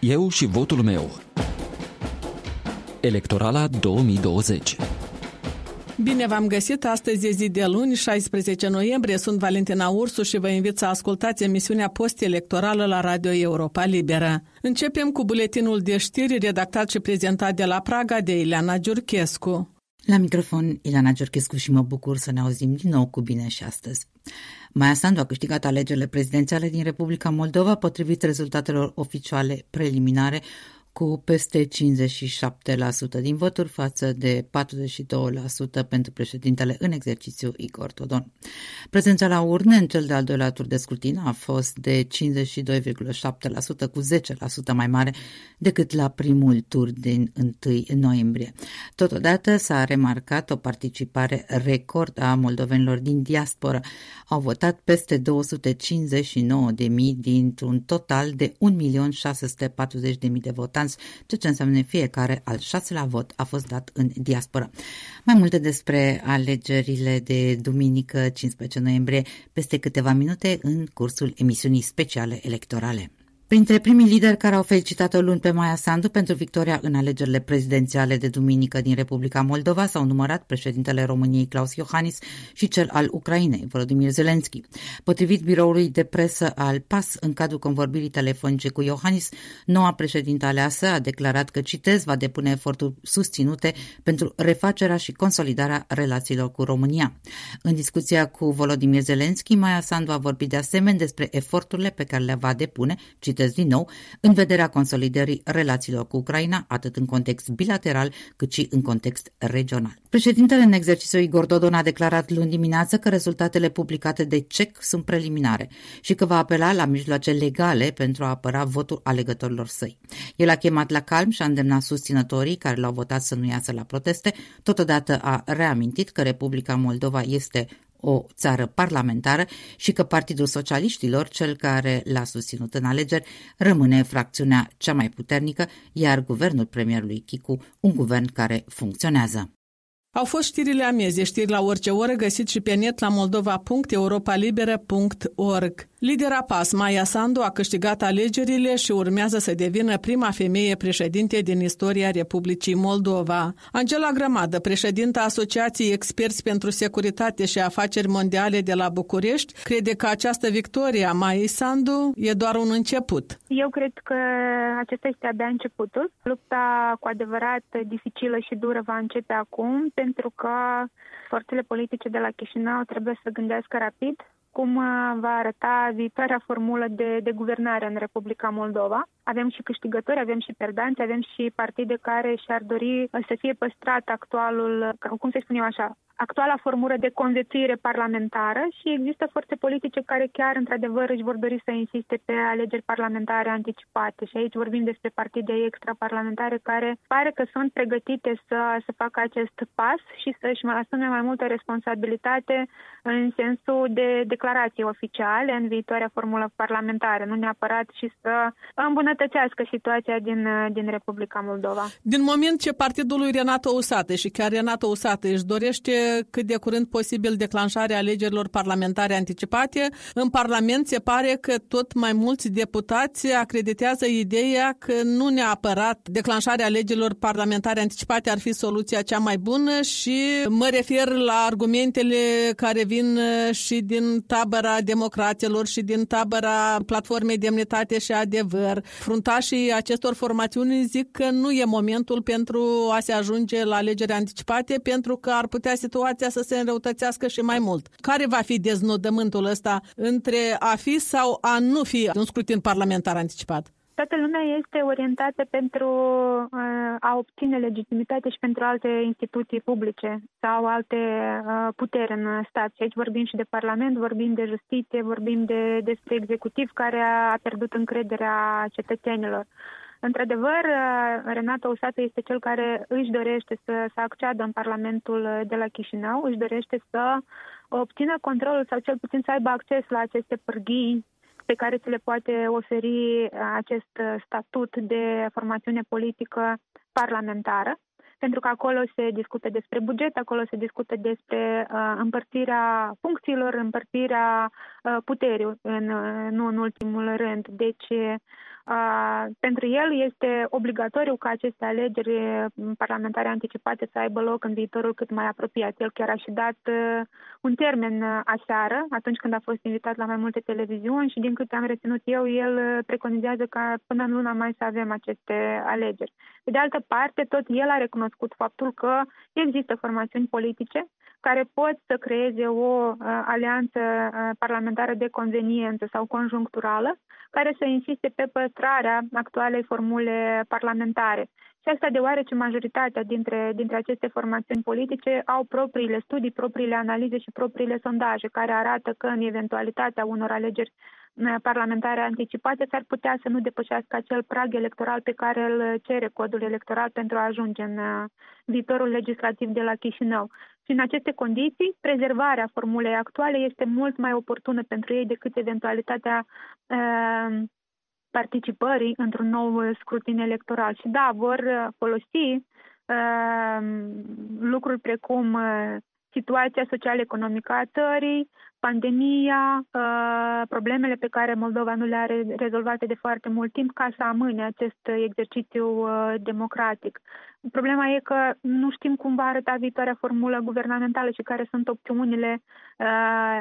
Eu și votul meu. Electorala 2020 Bine v-am găsit! Astăzi e zi de luni, 16 noiembrie. Sunt Valentina Ursu și vă invit să ascultați emisiunea post-electorală la Radio Europa Liberă. Începem cu buletinul de știri redactat și prezentat de la Praga de Ileana Giurchescu. La microfon, Ileana Giurchescu și mă bucur să ne auzim din nou cu bine și astăzi. Maia Sandu a câștigat alegerile prezidențiale din Republica Moldova potrivit rezultatelor oficiale preliminare cu peste 57% din voturi față de 42% pentru președintele în exercițiu Igor Todon. Prezența la urne în cel de-al doilea tur de scrutin a fost de 52,7% cu 10% mai mare decât la primul tur din 1 noiembrie. Totodată s-a remarcat o participare record a moldovenilor din diaspora. Au votat peste 259.000 dintr-un total de 1.640.000 de votanți trans, ceea ce înseamnă fiecare al șaselea vot a fost dat în diaspora. Mai multe despre alegerile de duminică 15 noiembrie peste câteva minute în cursul emisiunii speciale electorale. Printre primii lideri care au felicitat-o luni pe Maia Sandu pentru victoria în alegerile prezidențiale de duminică din Republica Moldova s-au numărat președintele României Claus Iohannis și cel al Ucrainei, Volodymyr Zelensky. Potrivit biroului de presă al PAS, în cadrul convorbirii telefonice cu Iohannis, noua președintă aleasă a declarat că, citez, va depune eforturi susținute pentru refacerea și consolidarea relațiilor cu România. În discuția cu Volodymyr Zelensky, Maia Sandu a vorbit de asemenea despre eforturile pe care le va depune, citez din nou, în vederea consolidării relațiilor cu Ucraina, atât în context bilateral cât și în context regional. Președintele în exercițiu Igor Dodon a declarat luni dimineață că rezultatele publicate de CEC sunt preliminare și că va apela la mijloace legale pentru a apăra votul alegătorilor săi. El a chemat la calm și a îndemnat susținătorii care l-au votat să nu iasă la proteste, totodată a reamintit că Republica Moldova este o țară parlamentară și că Partidul Socialiștilor, cel care l-a susținut în alegeri, rămâne fracțiunea cea mai puternică, iar guvernul premierului Chicu, un guvern care funcționează. Au fost știrile amieze, știri la orice oră, găsit și pe net la moldova.europalibere.org. Lidera PAS, Maia Sandu, a câștigat alegerile și urmează să devină prima femeie președinte din istoria Republicii Moldova. Angela Grămadă, președinta Asociației Experți pentru Securitate și Afaceri Mondiale de la București, crede că această victorie a Maiei Sandu e doar un început. Eu cred că acesta este abia începutul. Lupta cu adevărat dificilă și dură va începe acum, pentru că forțele politice de la Chișinău trebuie să gândească rapid cum uh, va arăta viitoarea formulă de, de guvernare în Republica Moldova. Avem și câștigători, avem și perdanți, avem și partide care și-ar dori să fie păstrat actualul, cum să spunem așa, actuala formură de conviețuire parlamentară și există forțe politice care chiar, într-adevăr, își vor dori să insiste pe alegeri parlamentare anticipate. Și aici vorbim despre partide extraparlamentare care pare că sunt pregătite să, să facă acest pas și să-și mai asume mai multă responsabilitate în sensul de declarații oficiale în viitoarea formulă parlamentară, nu neapărat și să îmbunătățească situația din, din Republica Moldova. Din moment ce partidul lui Renato Usate și chiar Renato Usate își dorește cât de curând posibil declanșarea alegerilor parlamentare anticipate. În Parlament se pare că tot mai mulți deputați acreditează ideea că nu neapărat declanșarea alegerilor parlamentare anticipate ar fi soluția cea mai bună și mă refer la argumentele care vin și din tabăra democraților și din tabăra platformei Demnitate și Adevăr. Fruntașii acestor formațiuni zic că nu e momentul pentru a se ajunge la alegeri anticipate pentru că ar putea situația situația să se înrăutățeasă și mai mult. Care va fi deznodământul ăsta între a fi sau a nu fi un scrutin parlamentar anticipat? Toată lumea este orientată pentru uh, a obține legitimitate și pentru alte instituții publice sau alte uh, puteri în stat. Și aici vorbim și de Parlament, vorbim de justiție, vorbim de, despre executiv care a pierdut încrederea cetățenilor. Într-adevăr, Renato Usată este cel care își dorește să, să acceadă în Parlamentul de la Chișinău, își dorește să obțină controlul sau cel puțin să aibă acces la aceste pârghii pe care ți le poate oferi acest statut de formațiune politică parlamentară pentru că acolo se discută despre buget, acolo se discută despre uh, împărțirea funcțiilor, împărțirea uh, puterii, în, uh, nu în ultimul rând. Deci Pentru el este obligatoriu ca aceste alegeri parlamentare anticipate să aibă loc în viitorul cât mai apropiat. El chiar a și dat un termen aseară, atunci când a fost invitat la mai multe televiziuni și din câte am reținut eu, el preconizează ca până în luna mai să avem aceste alegeri. Pe de altă parte, tot el a recunoscut faptul că există formațiuni politice care pot să creeze o uh, alianță uh, parlamentară de conveniență sau conjuncturală, care să insiste pe păstrarea actualei formule parlamentare. Și asta deoarece majoritatea dintre, dintre aceste formațiuni politice au propriile studii, propriile analize și propriile sondaje, care arată că în eventualitatea unor alegeri uh, parlamentare anticipate s-ar putea să nu depășească acel prag electoral pe care îl cere codul electoral pentru a ajunge în viitorul legislativ de la Chișinău. Și în aceste condiții, prezervarea formulei actuale este mult mai oportună pentru ei decât eventualitatea uh, participării într-un nou scrutin electoral. Și da, vor uh, folosi uh, lucruri precum uh, situația social-economică a țării, pandemia, uh, problemele pe care Moldova nu le are rezolvate de foarte mult timp ca să amâne acest exercițiu uh, democratic. Problema e că nu știm cum va arăta viitoarea formulă guvernamentală și care sunt opțiunile uh,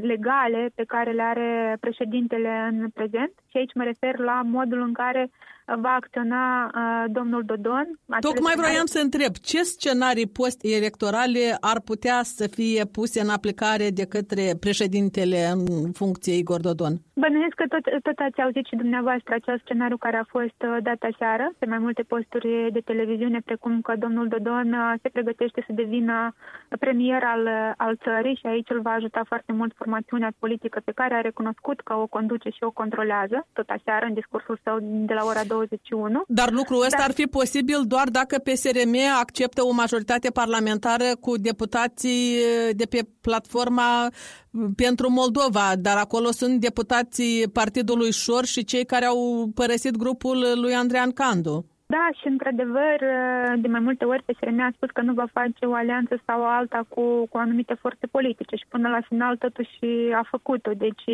legale pe care le are președintele în prezent. Și aici mă refer la modul în care va acționa uh, domnul Dodon. Tocmai vroiam să întreb, ce scenarii post-electorale ar putea să fie puse în aplicare de către președintele în funcție Igor Dodon? Bănuiesc că tot, tot ați auzit și dumneavoastră acel scenariu care a fost uh, dat aseară pe mai multe posturi de televiziune, precum că domnul Dodon uh, se pregătește să devină premier al, uh, al țării și aici îl va ajuta foarte mult formațiunea politică pe care a recunoscut că o conduce și o controlează, tot aseară în discursul său de la ora 21. Dar lucrul ăsta Dar... ar fi posibil doar dacă PSRM acceptă o majoritate parlamentară cu deputații de pe platforma pentru Moldova, dar acolo sunt deputații Partidului Șor și cei care au părăsit grupul lui Andrean Candu. Da, și într-adevăr, de mai multe ori PSRM a spus că nu va face o alianță sau alta cu, cu anumite forțe politice și până la final totuși a făcut-o. Deci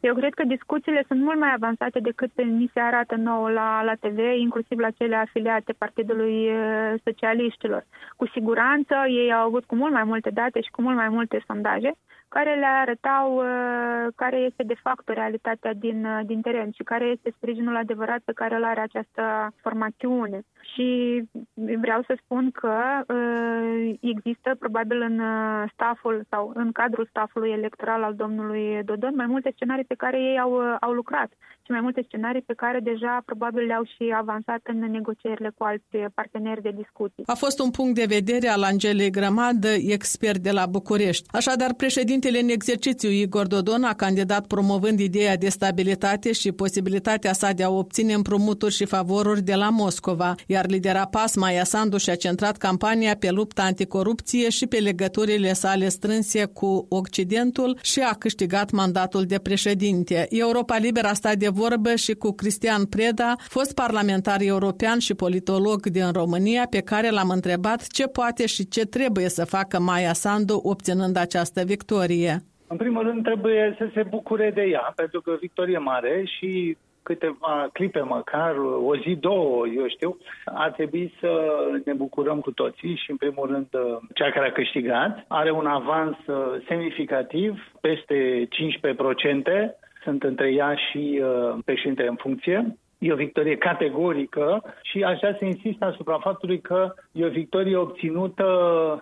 eu cred că discuțiile sunt mult mai avansate decât ni se arată nouă la, la TV, inclusiv la cele afiliate Partidului Socialiștilor. Cu siguranță ei au avut cu mult mai multe date și cu mult mai multe sondaje care le arătau uh, care este de fapt realitatea din, uh, din teren și care este sprijinul adevărat pe care îl are această formațiune. Și vreau să spun că uh, există probabil în staful sau în cadrul stafului electoral al domnului Dodon mai multe scenarii pe care ei au, au lucrat și mai multe scenarii pe care deja probabil le-au și avansat în negocierile cu alți parteneri de discuții. A fost un punct de vedere al Angelei Grămadă, expert de la București. Așadar, președinte Președintele în exercițiu Igor Dodon a candidat promovând ideea de stabilitate și posibilitatea sa de a obține împrumuturi și favoruri de la Moscova, iar lidera PAS Maia Sandu și-a centrat campania pe lupta anticorupție și pe legăturile sale strânse cu Occidentul și a câștigat mandatul de președinte. Europa Liberă a stat de vorbă și cu Cristian Preda, fost parlamentar european și politolog din România, pe care l-am întrebat ce poate și ce trebuie să facă Maia Sandu obținând această victorie victorie? În primul rând trebuie să se bucure de ea, pentru că victorie mare și câteva clipe măcar, o zi, două, eu știu, ar trebui să ne bucurăm cu toții și, în primul rând, cea care a câștigat are un avans semnificativ, peste 15%, sunt între ea și uh, președinte în funcție. E o victorie categorică și aș vrea să insist asupra faptului că e o victorie obținută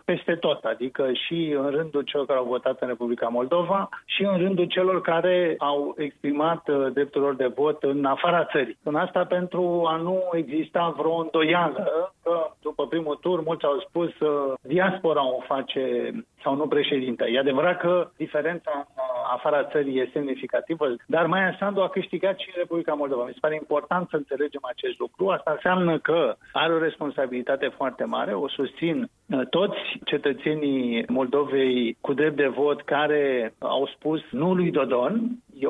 peste tot, adică și în rândul celor care au votat în Republica Moldova și în rândul celor care au exprimat uh, dreptul lor de vot în afara țării. În asta pentru a nu exista vreo îndoială că după primul tur mulți au spus uh, diaspora o face sau nu președinte. E adevărat că diferența în afara țării e semnificativă, dar Maia Sandu a câștigat și în Republica Moldova. Mi se pare important să înțelegem acest lucru. Asta înseamnă că are o responsabilitate foarte mare, o susțin uh, toți cetățenii Moldovei cu drept de vot care au spus nu lui Dodon, e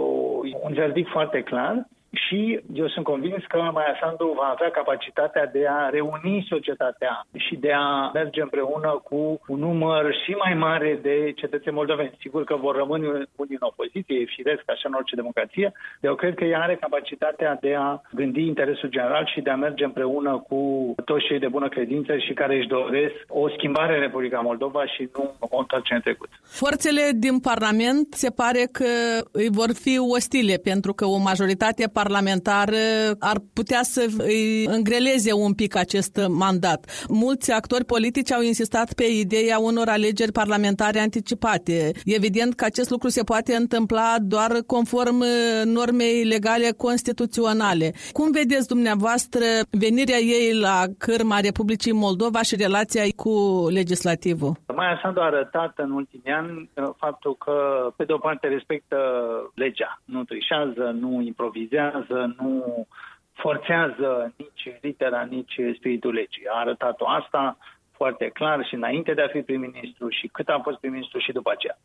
un verdict foarte clar și eu sunt convins că Maia Sandu va avea capacitatea de a reuni societatea și de a merge împreună cu un număr și mai mare de cetățeni moldoveni. Sigur că vor rămâne unii în opoziție, e firesc așa în orice democrație, dar eu cred că ea are capacitatea de a gândi interesul general și de a merge împreună cu toți cei de bună credință și care își doresc o schimbare în Republica Moldova și nu o întoarcere în trecut. Forțele din Parlament se pare că îi vor fi ostile pentru că o majoritate parlamentară ar putea să îi îngreleze un pic acest mandat. Mulți actori politici au insistat pe ideea unor alegeri parlamentare anticipate. Evident că acest lucru se poate întâmpla doar conform normei legale constituționale. Cum vedeți dumneavoastră venirea ei la cârma Republicii Moldova și relația cu legislativul? Maia Sandu a arătat în ultimii ani uh, faptul că, pe de o parte, respectă legea. Nu trișează, nu improvizează, nu forțează nici litera, nici spiritul legii. A arătat-o asta foarte clar și înainte de a fi prim-ministru și cât a fost prim-ministru și după aceea.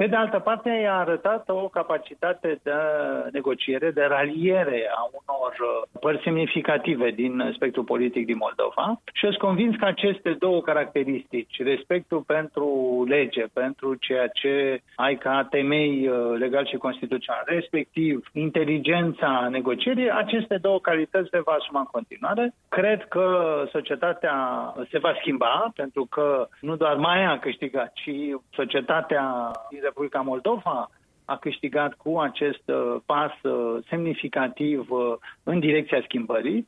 Pe de altă parte, i-a arătat o capacitate de negociere, de raliere a unor uh, părți semnificative din spectrul politic din Moldova și sunt convins că aceste două caracteristici, respectul pentru lege, pentru ceea ce ai ca temei uh, legal și constituțional, respectiv inteligența negocierii, aceste două calități le va asuma în continuare. Cred că societatea se va schimba, pentru că nu doar mai a câștigat, ci societatea din Republica Moldova a câștigat cu acest uh, pas uh, semnificativ uh, în direcția schimbării.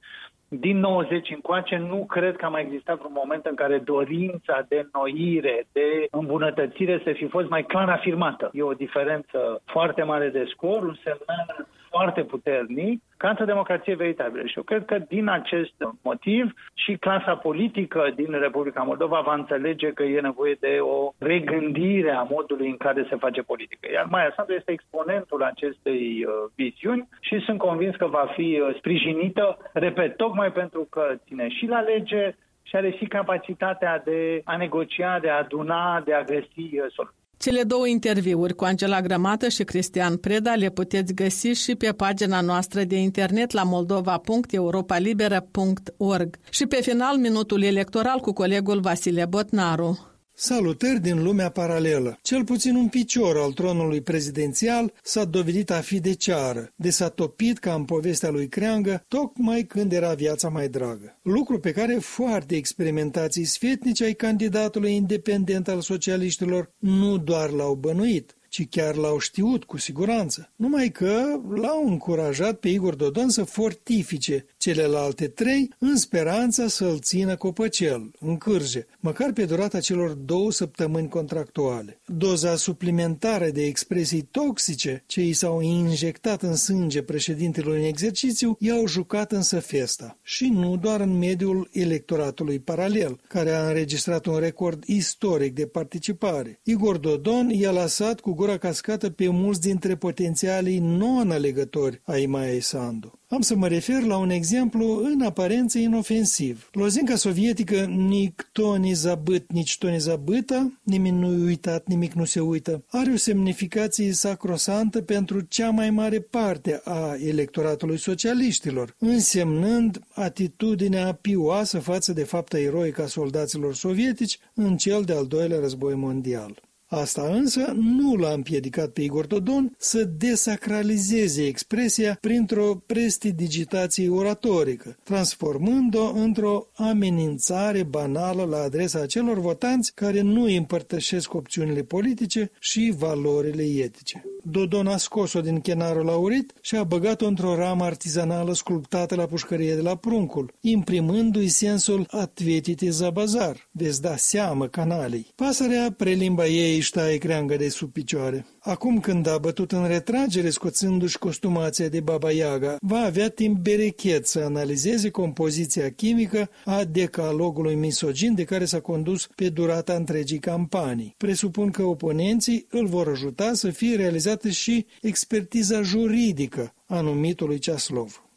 Din 90 încoace nu cred că a mai existat vreun moment în care dorința de noire, de îmbunătățire să fi fost mai clar afirmată. E o diferență foarte mare de scor, un semnal foarte puternic ca într-o democrație veritabilă. Și eu cred că din acest motiv și clasa politică din Republica Moldova va înțelege că e nevoie de o regândire a modului în care se face politică. Iar Maia Sandu este exponentul acestei uh, viziuni și sunt convins că va fi uh, sprijinită, repet, tocmai pentru că ține și la lege, și are și capacitatea de a negocia, de a aduna, de a găsi uh, soluții. Cele două interviuri cu Angela Grămată și Cristian Preda le puteți găsi și pe pagina noastră de internet la moldova.europalibera.org și pe final minutul electoral cu colegul Vasile Botnaru. Salutări din lumea paralelă. Cel puțin un picior al tronului prezidențial s-a dovedit a fi de ceară, de s-a topit ca în povestea lui Creangă, tocmai când era viața mai dragă. Lucru pe care foarte experimentații sfetnici ai candidatului independent al socialiștilor nu doar l-au bănuit, ci chiar l-au știut cu siguranță. Numai că l-au încurajat pe Igor Dodon să fortifice celelalte trei în speranța să-l țină copăcel, în cârje, măcar pe durata celor două săptămâni contractuale. Doza suplimentară de expresii toxice ce i s-au injectat în sânge președintelui în exercițiu i-au jucat însă festa. Și nu doar în mediul electoratului paralel, care a înregistrat un record istoric de participare. Igor Dodon i-a lăsat cu gura cascată pe mulți dintre potențialii non-alegători ai Maia Sandu. Am să mă refer la un exemplu în aparență inofensiv. Lozinca sovietică nici ni zabât, nici to ni zabâtă, nimic nu uitat, nimic nu se uită, are o semnificație sacrosantă pentru cea mai mare parte a electoratului socialiștilor, însemnând atitudinea pioasă față de fapta eroică a soldaților sovietici în cel de-al doilea război mondial. Asta însă nu l-a împiedicat pe Igor Dodon să desacralizeze expresia printr-o prestidigitație oratorică, transformând-o într-o amenințare banală la adresa acelor votanți care nu împărtășesc opțiunile politice și valorile etice. Dodon a scos-o din chenarul aurit și a băgat-o într-o ramă artizanală sculptată la pușcărie de la Pruncul, imprimându-i sensul atvetite za bazar, veți da seamă canalei. Pasărea prelimba ei își taie creangă de sub picioare. Acum când a bătut în retragere scoțându-și costumația de Baba Yaga, va avea timp berechet să analizeze compoziția chimică a decalogului misogin de care s-a condus pe durata întregii campanii. Presupun că oponenții îl vor ajuta să fie realizată și expertiza juridică a numitului Ceaslov.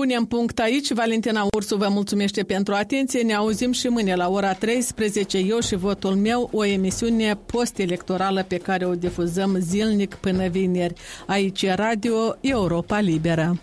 Punem punct aici. Valentina Ursu vă mulțumește pentru atenție. Ne auzim și mâine la ora 13. Eu și votul meu, o emisiune post-electorală pe care o difuzăm zilnic până vineri. Aici e Radio Europa Liberă.